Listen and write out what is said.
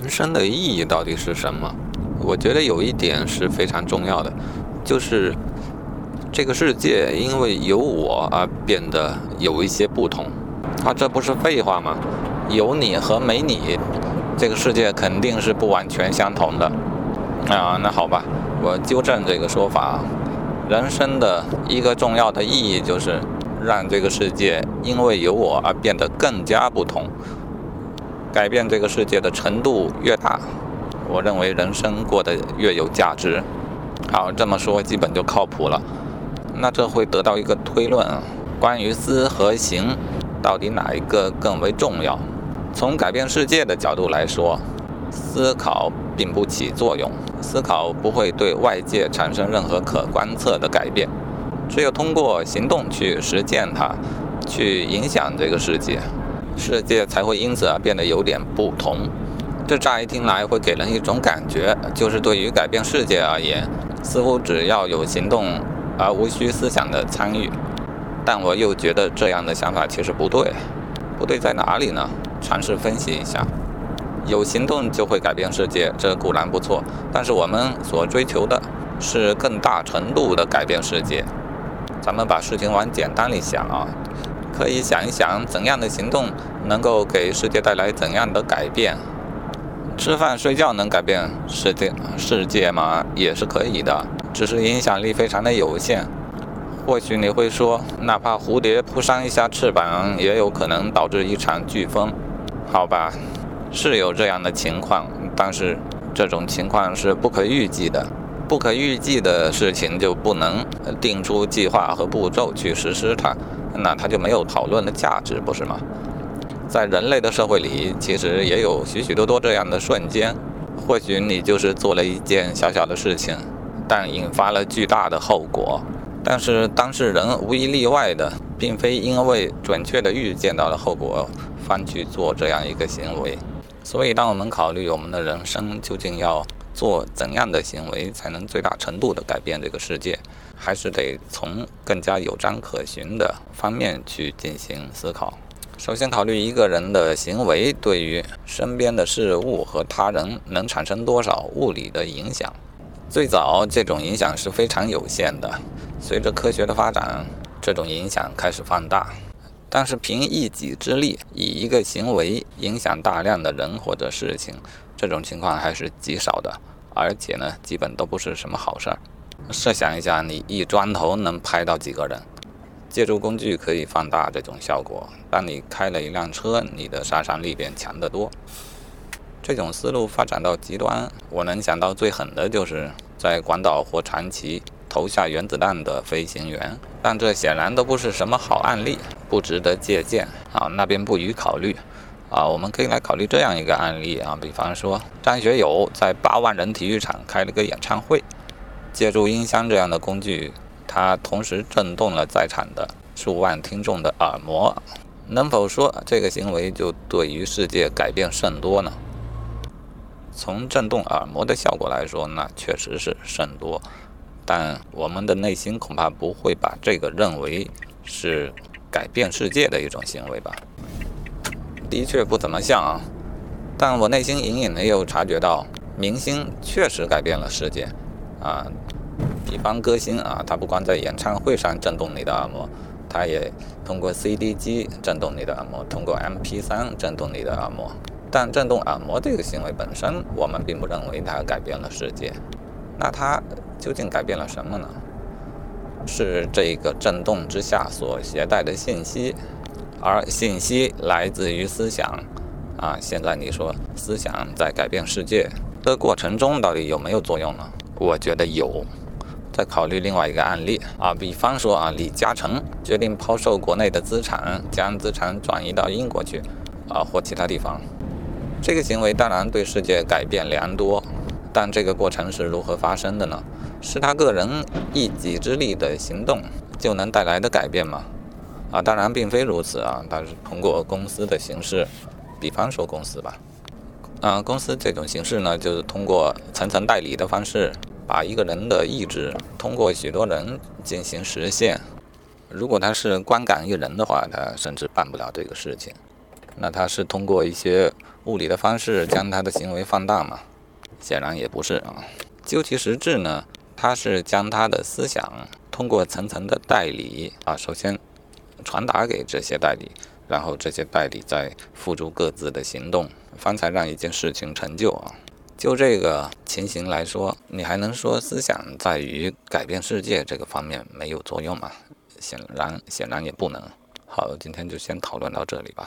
人生的意义到底是什么？我觉得有一点是非常重要的，就是这个世界因为有我而变得有一些不同。啊，这不是废话吗？有你和没你，这个世界肯定是不完全相同的。啊，那好吧，我纠正这个说法。人生的一个重要的意义就是让这个世界因为有我而变得更加不同。改变这个世界的程度越大，我认为人生过得越有价值。好，这么说基本就靠谱了。那这会得到一个推论：关于思和行，到底哪一个更为重要？从改变世界的角度来说，思考并不起作用，思考不会对外界产生任何可观测的改变。只有通过行动去实践它，去影响这个世界。世界才会因此而变得有点不同。这乍一听来会给人一种感觉，就是对于改变世界而言，似乎只要有行动而无需思想的参与。但我又觉得这样的想法其实不对。不对在哪里呢？尝试分析一下。有行动就会改变世界，这固然不错，但是我们所追求的是更大程度的改变世界。咱们把事情往简单里想啊。可以想一想，怎样的行动能够给世界带来怎样的改变？吃饭睡觉能改变世界世界吗？也是可以的，只是影响力非常的有限。或许你会说，哪怕蝴蝶扑扇一下翅膀，也有可能导致一场飓风。好吧，是有这样的情况，但是这种情况是不可预计的。不可预计的事情就不能定出计划和步骤去实施它。那它就没有讨论的价值，不是吗？在人类的社会里，其实也有许许多多这样的瞬间。或许你就是做了一件小小的事情，但引发了巨大的后果。但是当事人无一例外的，并非因为准确的预见到了后果，方去做这样一个行为。所以，当我们考虑我们的人生究竟要做怎样的行为，才能最大程度地改变这个世界？还是得从更加有章可循的方面去进行思考。首先，考虑一个人的行为对于身边的事物和他人能产生多少物理的影响。最早，这种影响是非常有限的。随着科学的发展，这种影响开始放大。但是，凭一己之力，以一个行为影响大量的人或者事情，这种情况还是极少的，而且呢，基本都不是什么好事儿。设想一下，你一砖头能拍到几个人？借助工具可以放大这种效果。当你开了一辆车，你的杀伤力便强得多。这种思路发展到极端，我能想到最狠的就是在广岛或长崎投下原子弹的飞行员。但这显然都不是什么好案例，不值得借鉴啊，那边不予考虑啊。我们可以来考虑这样一个案例啊，比方说张学友在八万人体育场开了个演唱会。借助音箱这样的工具，它同时震动了在场的数万听众的耳膜。能否说这个行为就对于世界改变甚多呢？从震动耳膜的效果来说，那确实是甚多。但我们的内心恐怕不会把这个认为是改变世界的一种行为吧？的确不怎么像啊。但我内心隐隐的又察觉到，明星确实改变了世界。啊，比方歌星啊，他不光在演唱会上震动你的耳膜，他也通过 CD 机震动你的耳膜，通过 MP3 震动你的耳膜。但震动耳膜这个行为本身，我们并不认为它改变了世界。那它究竟改变了什么呢？是这个震动之下所携带的信息，而信息来自于思想。啊，现在你说思想在改变世界的过程中，到底有没有作用呢？我觉得有。再考虑另外一个案例啊，比方说啊，李嘉诚决定抛售国内的资产，将资产转移到英国去，啊或其他地方。这个行为当然对世界改变良多，但这个过程是如何发生的呢？是他个人一己之力的行动就能带来的改变吗？啊，当然并非如此啊，他是通过公司的形式，比方说公司吧。啊，公司这种形式呢，就是通过层层代理的方式，把一个人的意志通过许多人进行实现。如果他是光杆一人的话，他甚至办不了这个事情。那他是通过一些物理的方式将他的行为放大吗？显然也不是啊。究其实质呢，他是将他的思想通过层层的代理啊，首先传达给这些代理，然后这些代理再付诸各自的行动，方才让一件事情成就啊。就这个情形来说，你还能说思想在于改变世界这个方面没有作用吗？显然，显然也不能。好，今天就先讨论到这里吧。